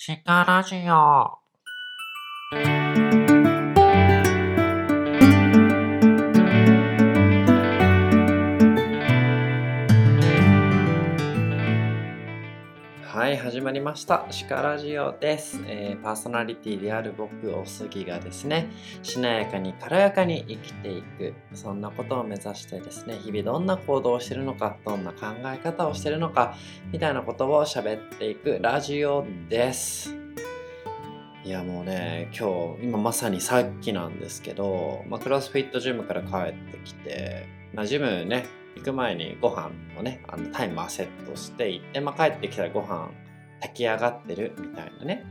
シカラジオ。始まりました。シカラジオです、えーパーソナリティである僕、おすぎがですね、しなやかに軽やかに生きていく、そんなことを目指してですね、日々どんな行動をしてるのか、どんな考え方をしてるのか、みたいなことを喋っていくラジオです。いやもうね、今日、今まさにさっきなんですけど、まあ、クロスフィットジムから帰ってきて、まあ、ジムね、行く前にご飯をね、あのタイマーセットしていって、まあ、帰ってきたらご飯炊き上がってるみたいなね、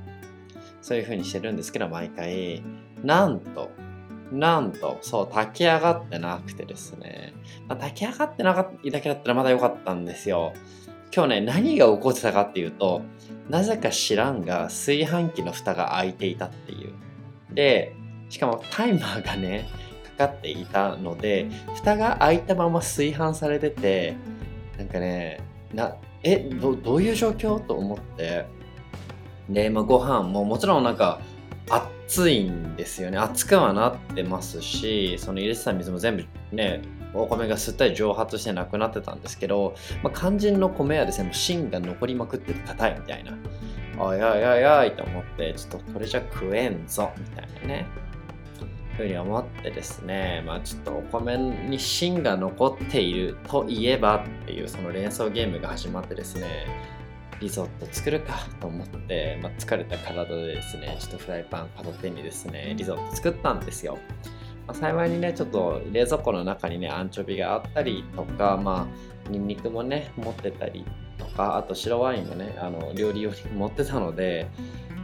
そういう風にしてるんですけど、毎回、なんと、なんと、そう、炊き上がってなくてですね、まあ、炊き上がってなかっただけだったらまだ良かったんですよ。今日ね、何が起こってたかっていうと、なぜか知らんが炊飯器の蓋が開いていたっていう。で、しかもタイマーがね、かかっていたので、蓋が開いたまま炊飯されてて、なんかね、な、え、どどういう状況？と思って。で、まあ、ご飯ももちろんなんか熱いんですよね。熱くはなってますし、その入れてた水も全部ね、お米が吸ったり蒸発してなくなってたんですけど、まあ、肝心の米はですね、芯が残りまくってて硬いみたいな。おいおいおいおいと思って、ちょっとこれじゃ食えんぞ、みたいなね。ふうに思ってですね、まあちょっとお米に芯が残っているといえばっていうその連想ゲームが始まってですね、リゾット作るかと思って、まあ、疲れた体でですね、ちょっとフライパン片手にですね、リゾット作ったんですよ。まあ、幸いにね、ちょっと冷蔵庫の中にね、アンチョビがあったりとか、まあ、ニンニクもね、持ってたりとか、あと白ワインもね、あの料理用に持ってたので、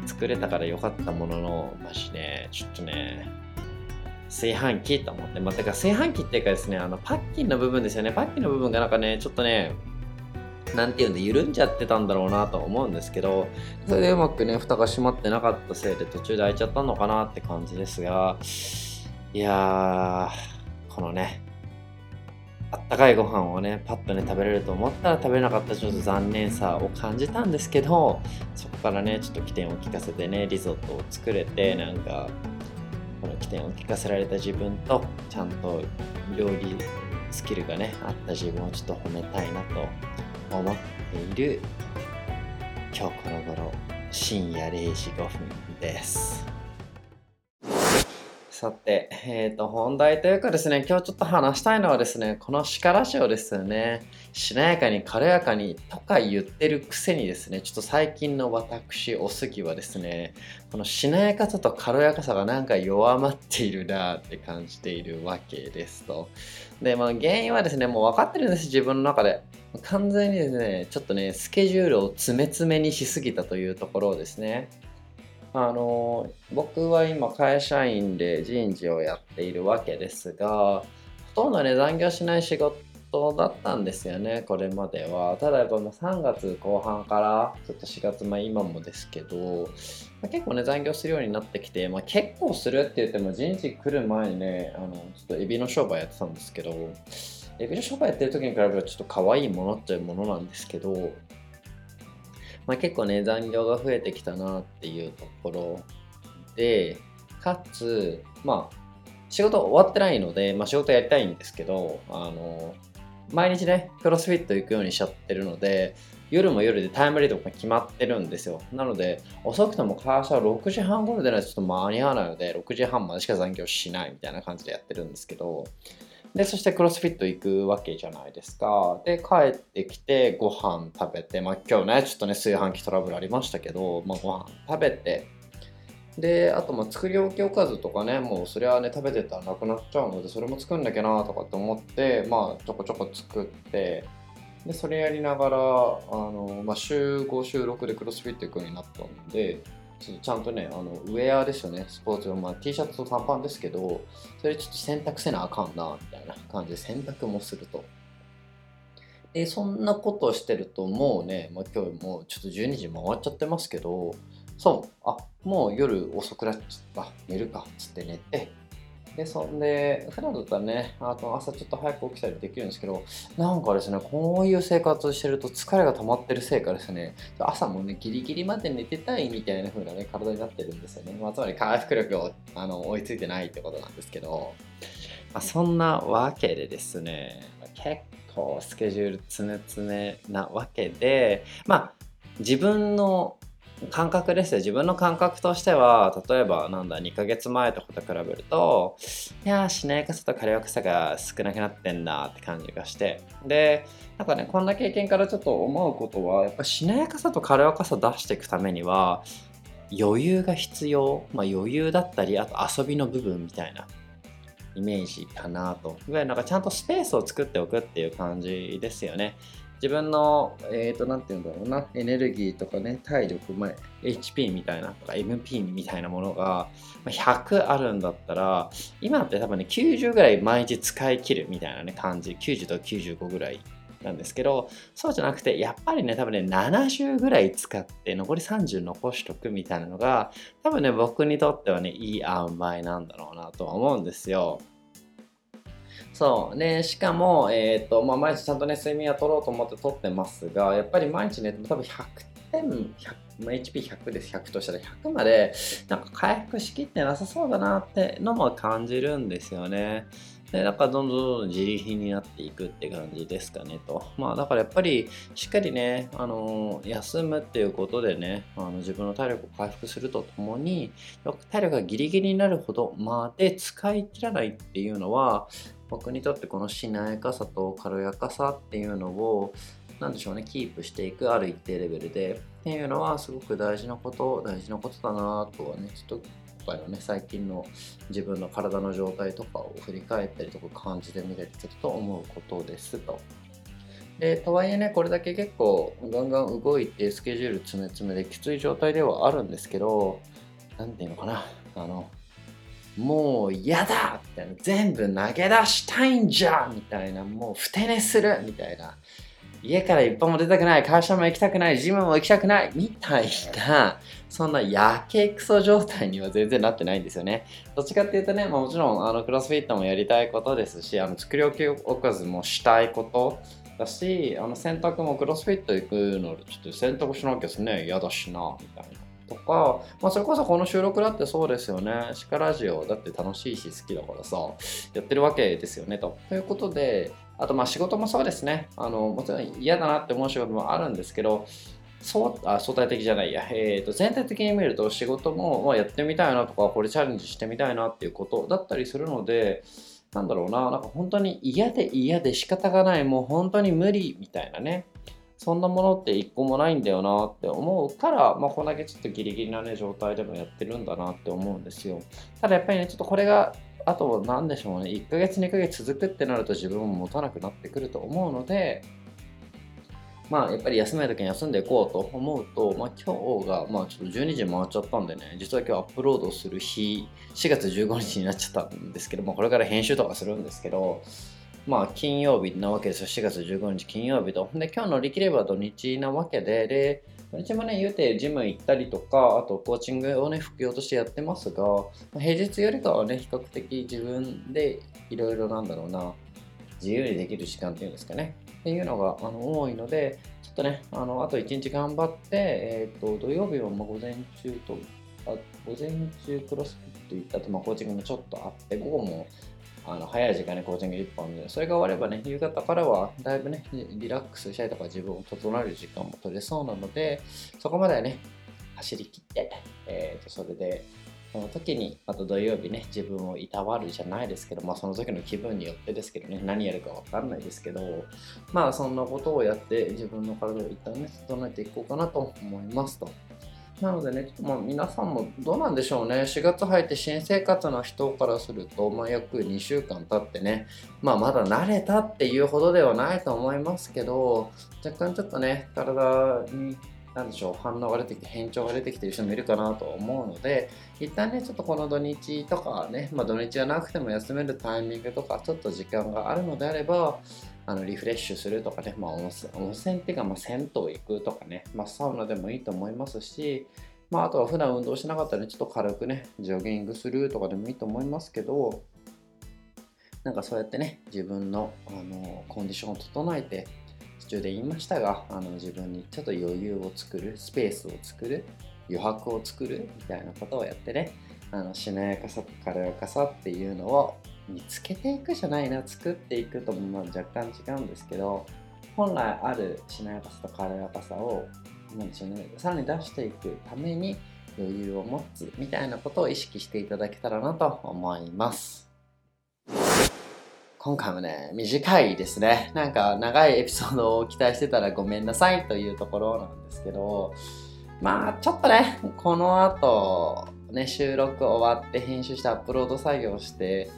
作れたから良かったものの、ましね、ちょっとね、炊飯器と思って、まあ、てか炊飯器っていうかですね、あのパッキンの部分ですよね、パッキンの部分がなんかね、ちょっとね、なんていうんで緩んじゃってたんだろうなと思うんですけどそれでうまくね蓋が閉まってなかったせいで途中で開いちゃったのかなって感じですがいやーこのねあったかいご飯をねパッとね食べれると思ったら食べれなかったちょっと残念さを感じたんですけどそこからねちょっと起点を聞かせてねリゾットを作れてなんかこの起点を聞かせられた自分とちゃんと料理スキルがねあった自分をちょっと褒めたいなと思っている今日この頃深夜0時5分です。さて、えー、と本題というかですね今日ちょっと話したいのはですねこの鹿ラジオですよねしなやかに軽やかにとか言ってるくせにですねちょっと最近の私おすぎはですねこのしなやかさと軽やかさがなんか弱まっているなって感じているわけですとでまあ原因はですねもう分かってるんです自分の中で完全にですね、ちょっとね、スケジュールを詰め詰めにしすぎたというところをですね。あの、僕は今会社員で人事をやっているわけですが、ほとんどね、残業しない仕事だったんですよね、これまでは。ただやっぱもう3月後半から、ちょっと4月、まあ今もですけど、まあ、結構ね、残業するようになってきて、まあ結構するって言っても人事来る前にね、あの、ちょっとエビの商売やってたんですけど、エビの商売やってる時に比べるとちょっと可愛いものっちゃうものなんですけど、まあ、結構ね残業が増えてきたなっていうところでかつまあ仕事終わってないので、まあ、仕事やりたいんですけどあの毎日ねクロスフィット行くようにしちゃってるので夜も夜でタイムリーとか決まってるんですよ。なので遅くとも会社は6時半頃でないとちょっと間に合わないので6時半までしか残業しないみたいな感じでやってるんですけどで、そしてクロスフィット行くわけじゃないですか。で、帰ってきてご飯食べて、まあ今日ね、ちょっとね、炊飯器トラブルありましたけど、まあご飯食べて、で、あとまあ作り置きおかずとかね、もうそれはね、食べてたらなくなっちゃうので、それも作んなきゃなとかって思って、まあちょこちょこ作って、で、それやりながら、あの、まあ週5、週6でクロスフィット行くようになったんで、ちゃんとね、あのウェアですよね、スポーツの、まあ、T シャツと短パンですけど、それちょっと洗濯せなあかんな、みたいな感じで洗濯もすると。で、そんなことをしてると、もうね、まあ、今日もうちょっと12時回っちゃってますけど、そう、あ、もう夜遅くなっちゃった、寝るか、つって寝て、で、そんで、普段だったらね、あと朝ちょっと早く起きたりできるんですけど、なんかですね、こういう生活をしてると疲れが溜まってるせいかですね、朝もね、ギリギリまで寝てたいみたいな風なね、体になってるんですよね。まあ、つまり回復力をあの追いついてないってことなんですけど、まあ、そんなわけでですね、結構スケジュール詰め詰めなわけで、まあ、自分の感覚ですよ。自分の感覚としては例えばなんだ2ヶ月前とかと比べるといやしなやかさと軽やかさが少なくなってんなって感じがして。でなんかねこんな経験からちょっと思うことはやっぱしなやかさと軽やかさ出していくためには余裕が必要、まあ、余裕だったりあと遊びの部分みたいなイメージかなと。いわゆるなんかちゃんとスペースを作っておくっていう感じですよね。自分の、えっ、ー、と、なんて言うんだろうな、エネルギーとかね、体力、まあ、HP みたいなとか MP みたいなものがま100あるんだったら、今って多分ね、90ぐらい毎日使い切るみたいなね、感じ、90と95ぐらいなんですけど、そうじゃなくて、やっぱりね、多分ね、70ぐらい使って、残り30残しとくみたいなのが、多分ね、僕にとってはね、いい塩梅なんだろうなとは思うんですよ。そう。で、しかも、えっ、ー、と、まあ、毎日ちゃんとね、睡眠は取ろうと思って取ってますが、やっぱり毎日ね、多分100点、100まあ、HP100 です。100としたら100まで、なんか回復しきってなさそうだなってのも感じるんですよね。で、なんかどんどんどんどん自利品になっていくって感じですかねと。まあだからやっぱりしっかりね、あの休むっていうことでね、あの自分の体力を回復するとともに、体力がギリギリになるほどまで使い切らないっていうのは、僕にとってこのしなやかさと軽やかさっていうのを何でしょうねキープしていくある一定レベルでっていうのはすごく大事なこと大事なことだなとはねちょっと今回のね最近の自分の体の状態とかを振り返ったりとか感じてみたりちょっと思うことですと。でとはいえねこれだけ結構ガンガン動いてスケジュール詰め詰めできつい状態ではあるんですけど何て言うのかなあのもう嫌だみたいな、全部投げ出したいんじゃみたいな、もうふて寝するみたいな。家から一歩も出たくない、会社も行きたくない、ジムも行きたくない、みたいな、そんなやけくそ状態には全然なってないんですよね。どっちかっていうとね、まあ、もちろんあのクロスフィットもやりたいことですし、あの作り置きおかずもしたいことだし、あの洗濯もクロスフィット行くので、ちょっと洗濯しなきゃですね、嫌だしな、みたいな。とか、まあ、それこそこの収録だってそうですよね。シカラジオだって楽しいし好きだからさ、やってるわけですよねと。ということで、あとまあ仕事もそうですね。あのもちろん嫌だなって思う仕事もあるんですけど、そうあ相対的じゃないや、えーと、全体的に見ると仕事も、ま、やってみたいなとかこれチャレンジしてみたいなっていうことだったりするのでなんだろうななんか本当に嫌で嫌で仕方がないもう本当に無理みたいなねそんなものって一個もないんだよなって思うから、まあ、こんだけちょっとギリギリなね、状態でもやってるんだなって思うんですよ。ただやっぱりね、ちょっとこれが、あと何でしょうね、1ヶ月、2ヶ月続くってなると自分も持たなくなってくると思うので、まあ、やっぱり休める時に休んでいこうと思うと、まあ、今日が、まあ、ちょっと12時回っちゃったんでね、実は今日アップロードする日、4月15日になっちゃったんですけど、まあ、これから編集とかするんですけど、まあ、金曜日なわけですよ。4月15日金曜日と。で、今日乗り切れば土日なわけで、で、土日もね、言うてジム行ったりとか、あとコーチングをね、副業としてやってますが、平日よりかはね、比較的自分でいろいろなんだろうな、自由にできる時間っていうんですかね。っていうのがあの多いので、ちょっとね、あのあと1日頑張って、えっ、ー、と、土曜日はま午前中と、あ午前中クロスフィット行ったと、まあ、コーチングもちょっとあって、午後もあの早い時間にコーチング1本で、それが終わればね、夕方からはだいぶね、リラックスしたりとか自分を整える時間も取れそうなので、そこまではね、走り切って、えー、とそれで、その時に、あと土曜日ね、自分をいたわるじゃないですけど、まあその時の気分によってですけどね、何やるかわかんないですけど、まあそんなことをやって自分の体を一旦ね、整えていこうかなと思いますと。なのでね、ちょっとまあ皆さんもどうなんでしょうね。4月入って新生活の人からすると、まあ、約2週間経ってね、まあまだ慣れたっていうほどではないと思いますけど、若干ちょっとね、体に何でしょう、反応が出てきて、変調が出てきてる人もいるかなと思うので、一旦ね、ちょっとこの土日とかね、まあ土日じゃなくても休めるタイミングとか、ちょっと時間があるのであれば、あのリフレッシュするとかね、まあ、温泉温泉っていうか、まあ、銭湯行くとかね、まあ、サウナでもいいと思いますし、まあ、あとは普段運動しなかったら、ね、ちょっと軽くね、ジョギングするとかでもいいと思いますけど、なんかそうやってね自分のあのコンディションを整えて途中で言いましたがあの自分にちょっと余裕を作るスペースを作る余白を作るみたいなことをやってねあのしなやかさと軽やかさっていうのを見つけていくじゃないな作っていくとも若干違うんですけど本来あるしなやかさと軽やかさをなんでしょうねさらに出していくために余裕を持つみたいなことを意識していただけたらなと思います。今回もね、短いですね。なんか長いエピソードを期待してたらごめんなさいというところなんですけど、まあちょっとね、この後、ね、収録終わって編集してアップロード作業して、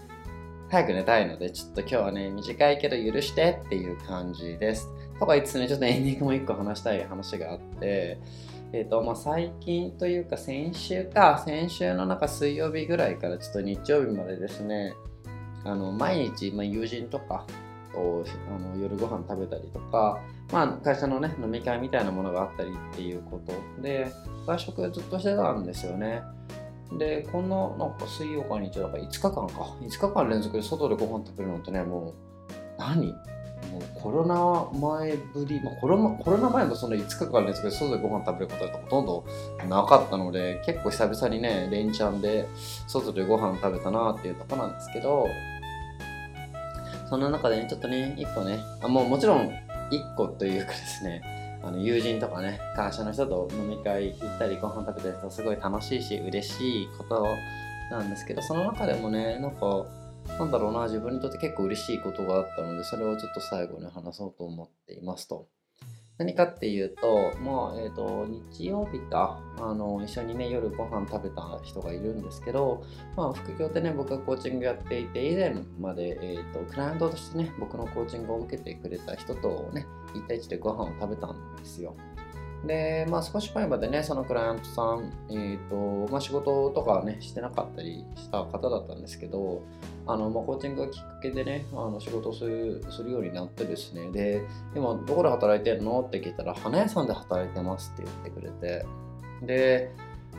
早く寝たいので、ちょっと今日はね、短いけど許してっていう感じです。とか言ってね、ちょっとエンディングも一個話したい話があって、えっ、ー、と、まあ、最近というか先週か、先週のなんか水曜日ぐらいからちょっと日曜日までですね、あの、毎日、まあ、友人とかとあの夜ご飯食べたりとか、まあ、会社のね、飲み会みたいなものがあったりっていうことで、外食ずっとしてたんですよね。で、このななんか水曜か日曜だから5日間か、5日間連続で外でご飯食べるのってね、もう、何？もうコロナ前ぶり、まあ、コロコロナ前のその5日間ですけど、外でご飯食べることってほとんどなかったので、結構久々にね、連チャンで外でご飯食べたなっていうとこなんですけど、そんな中でね、ちょっとね、1個ね、あもうもちろん1個というかですね、あの友人とかね、会社の人と飲み会行ったりご飯食べたりするとすごい楽しいし、嬉しいことなんですけど、その中でもね、なんか、なんだろうな、自分にとって結構嬉しいことがあったので、それをちょっと最後に話そうと思っていますと。何かっていうと、まあ、え、ー、と、日曜日か、あの、一緒にね、夜ご飯食べた人がいるんですけど、まあ、副業ってね、僕がコーチングやっていて、以前まで、え、ー、と、クライアントとしてね、僕のコーチングを受けてくれた人とね、1対1でご飯を食べたんですよ。で、まあ、少し前までね、そのクライアントさん、えーとまあ、仕事とかね、してなかったりした方だったんですけど、あのまあ、コーチングがきっかけでね、あの仕事をするするようになってですね、で、今、どこで働いてるのって聞いたら、花屋さんで働いてますって言ってくれて、で、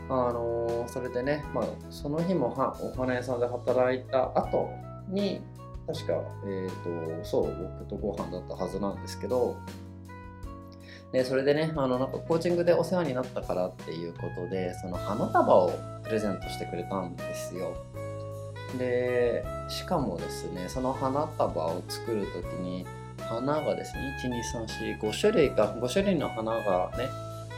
あのそれでね、まあ、その日もはお花屋さんで働いた後に、確か、えっ、ー、と、そう、僕とご飯だったはずなんですけど、でそれでねあのなんかコーチングでお世話になったからっていうことでその花束をプレゼントしてくれたんですよ。でしかもですねその花束を作る時に花がですね12345種類か5種類の花がね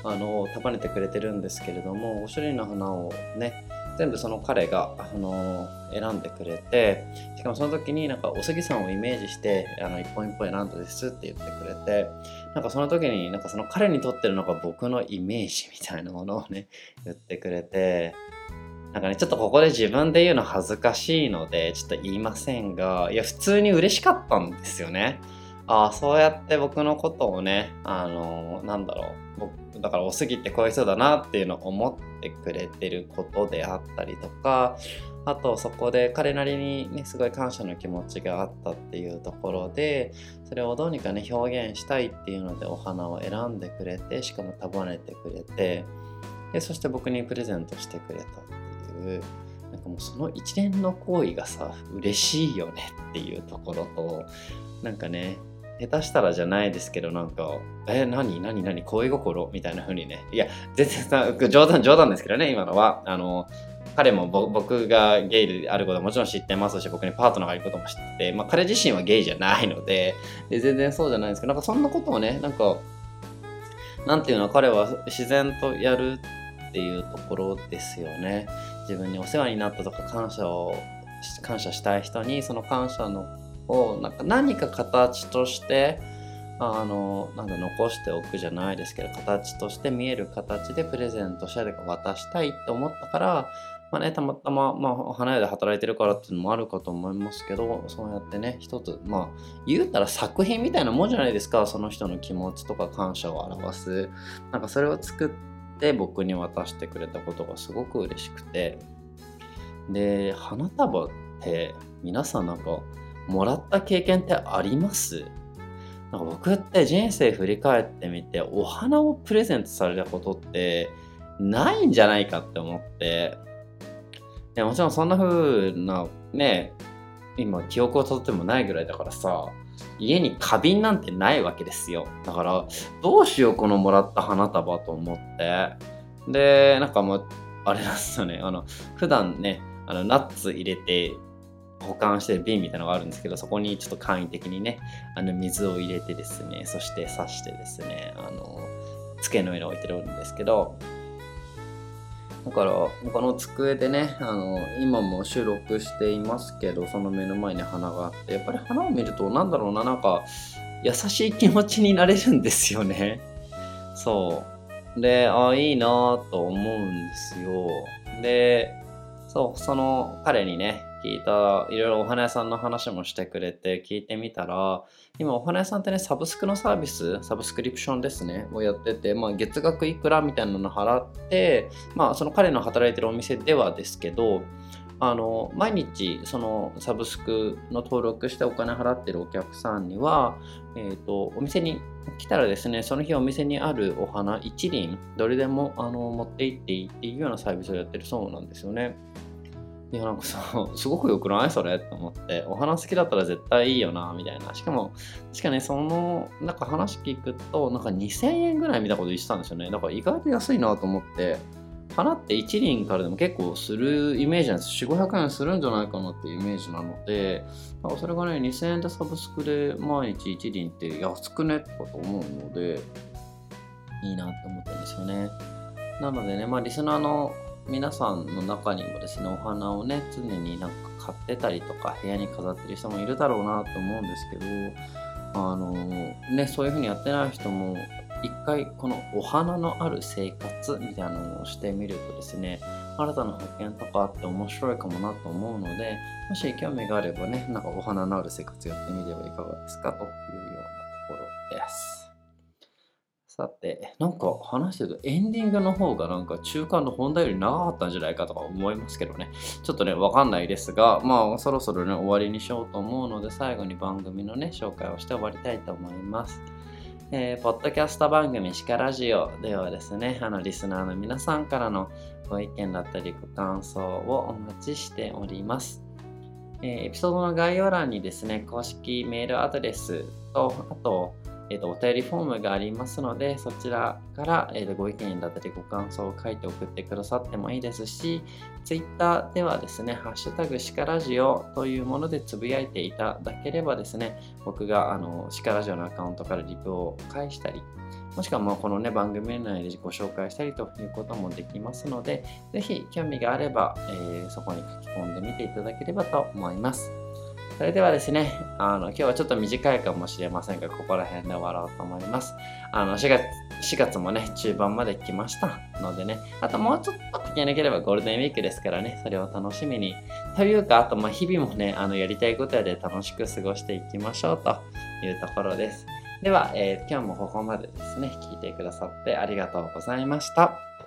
あの束ねてくれてるんですけれども5種類の花をね全部その彼が、あの選んでくれてしかもその時になんかお杉さんをイメージしてあの一本一本選んだですって言ってくれてなんかその時になんかその彼にとってるのが僕のイメージみたいなものをね 言ってくれてなんかねちょっとここで自分で言うの恥ずかしいのでちょっと言いませんがいや普通に嬉しかったんですよね。ああそうやって僕のことをねあのなんだろう僕だからおすぎってこういう人だなっていうのを思ってくれてることであったりとかあとそこで彼なりにねすごい感謝の気持ちがあったっていうところでそれをどうにかね表現したいっていうのでお花を選んでくれてしかも束ねてくれてでそして僕にプレゼントしてくれたっていうなんかもうその一連の行為がさ嬉しいよねっていうところとなんかね下手したらじゃないですけど、なんか、え、何何何恋心みたいな風にね。いや、全然さ冗談、冗談ですけどね、今のは。あの、彼も僕がゲイであることはもちろん知ってますし、僕にパートナーがいることも知ってて、まあ彼自身はゲイじゃないので、で全然そうじゃないんですけど、なんかそんなことをね、なんか、なんていうの、彼は自然とやるっていうところですよね。自分にお世話になったとか感謝を、感謝したい人に、その感謝のをなんか何か形としてあのなんだ残しておくじゃないですけど形として見える形でプレゼントしたりか渡したいって思ったから、まあね、たまたま、まあ、花屋で働いてるからっていうのもあるかと思いますけどそうやってね一つまあ言うたら作品みたいなもんじゃないですか。その人の気持ちとか感謝を表す。なんかそれを作って僕に渡してくれたことがすごく嬉しくて。で花束って皆さんなんかもらった経験ってあります？なんか僕って人生振り返ってみてお花をプレゼントされたことってないんじゃないかって思って。でもちろんそんな風なね今記憶をとってもないぐらいだからさ家に花瓶なんてないわけですよ。だからどうしようこのもらった花束と思って。でなんかもうあれなんですよね。あの普段ねあのナッツ入れて保管してる瓶みたいなのがあるんですけどそこにちょっと簡易的にねあの水を入れてですねそして刺してですねあの机の上に置いてるんですけどだから他の机でねあの今も収録していますけどその目の前に花があってやっぱり花を見ると何だろうななんか優しい気持ちになれるんですよね。そう。であいいなと思うんですよ。でそうその彼にね聞いた、いろいろお花屋さんの話もしてくれて聞いてみたら、今お花屋さんってね、サブスクのサービス、サブスクリプションですね、をやってて、まあ月額いくらみたいなの払って、まあその彼の働いてるお店ではですけど、あの毎日そのサブスクの登録してお金払ってるお客さんには、えーと、お店に来たらですねその日お店にあるお花一輪どれでもあの持って行っていいっていうようなサービスをやってるそうなんですよね。いや、なんかさ、すごく良くない？それ？と思って、お花好きだったら絶対いいよな、みたいな。しかも、確かね、その、なんか話聞くと、なんか2000円ぐらい見たこと言ってたんですよね。だから意外と安いなと思って、花って1輪からでも結構するイメージなんです。4、500円するんじゃないかなっていうイメージなので、だかそれがね、2000円でサブスクで毎日1輪って安くね？とかと思うので、いいなって思ってるんですよね。なのでね、まあリスナーの皆さんの中にもですねお花をね常になんか買ってたりとか部屋に飾ってる人もいるだろうなと思うんですけどあのねそういう風にやってない人も一回このお花のある生活みたいなのをしてみるとですね新たな発見とかあって面白いかもなと思うのでもし興味があればねなんかお花のある生活やってみればいかがですかという。さて、なんか話してるとエンディングの方がなんか中間の本題より長かったんじゃないかとか思いますけどね。ちょっとね、わかんないですが、まあそろそろね、終わりにしようと思うので、最後に番組のね、紹介をして終わりたいと思います。えー、ポッドキャスト番組シカラジオではですね、あのリスナーの皆さんからのご意見だったりご感想をお待ちしております。えー、エピソードの概要欄にですね、公式メールアドレスと、あと、えーと、お便りフォームがありますので、そちらから、えーと、ご意見だったりご感想を書いて送ってくださってもいいですし、Twitter ではですね、ハッシュタグシカラジオというものでつぶやいていただければですね、僕があのシカラジオのアカウントからリプを返したり、もしくはもうこのね、番組内でご紹介したりということもできますので、ぜひ興味があれば、えー、そこに書き込んでみていただければと思います。それではですね、あの今日はちょっと短いかもしれませんが、ここら辺で終わろうと思います。あの4月 ,4 月もね、中盤まで来ましたのでね、あともうちょっと書き抜ければゴールデンウィークですからね、それを楽しみに。というか、あとまあ日々もね、あのやりたいことやで楽しく過ごしていきましょうというところです。では、えー、今日もここまでですね、聞いてくださってありがとうございました。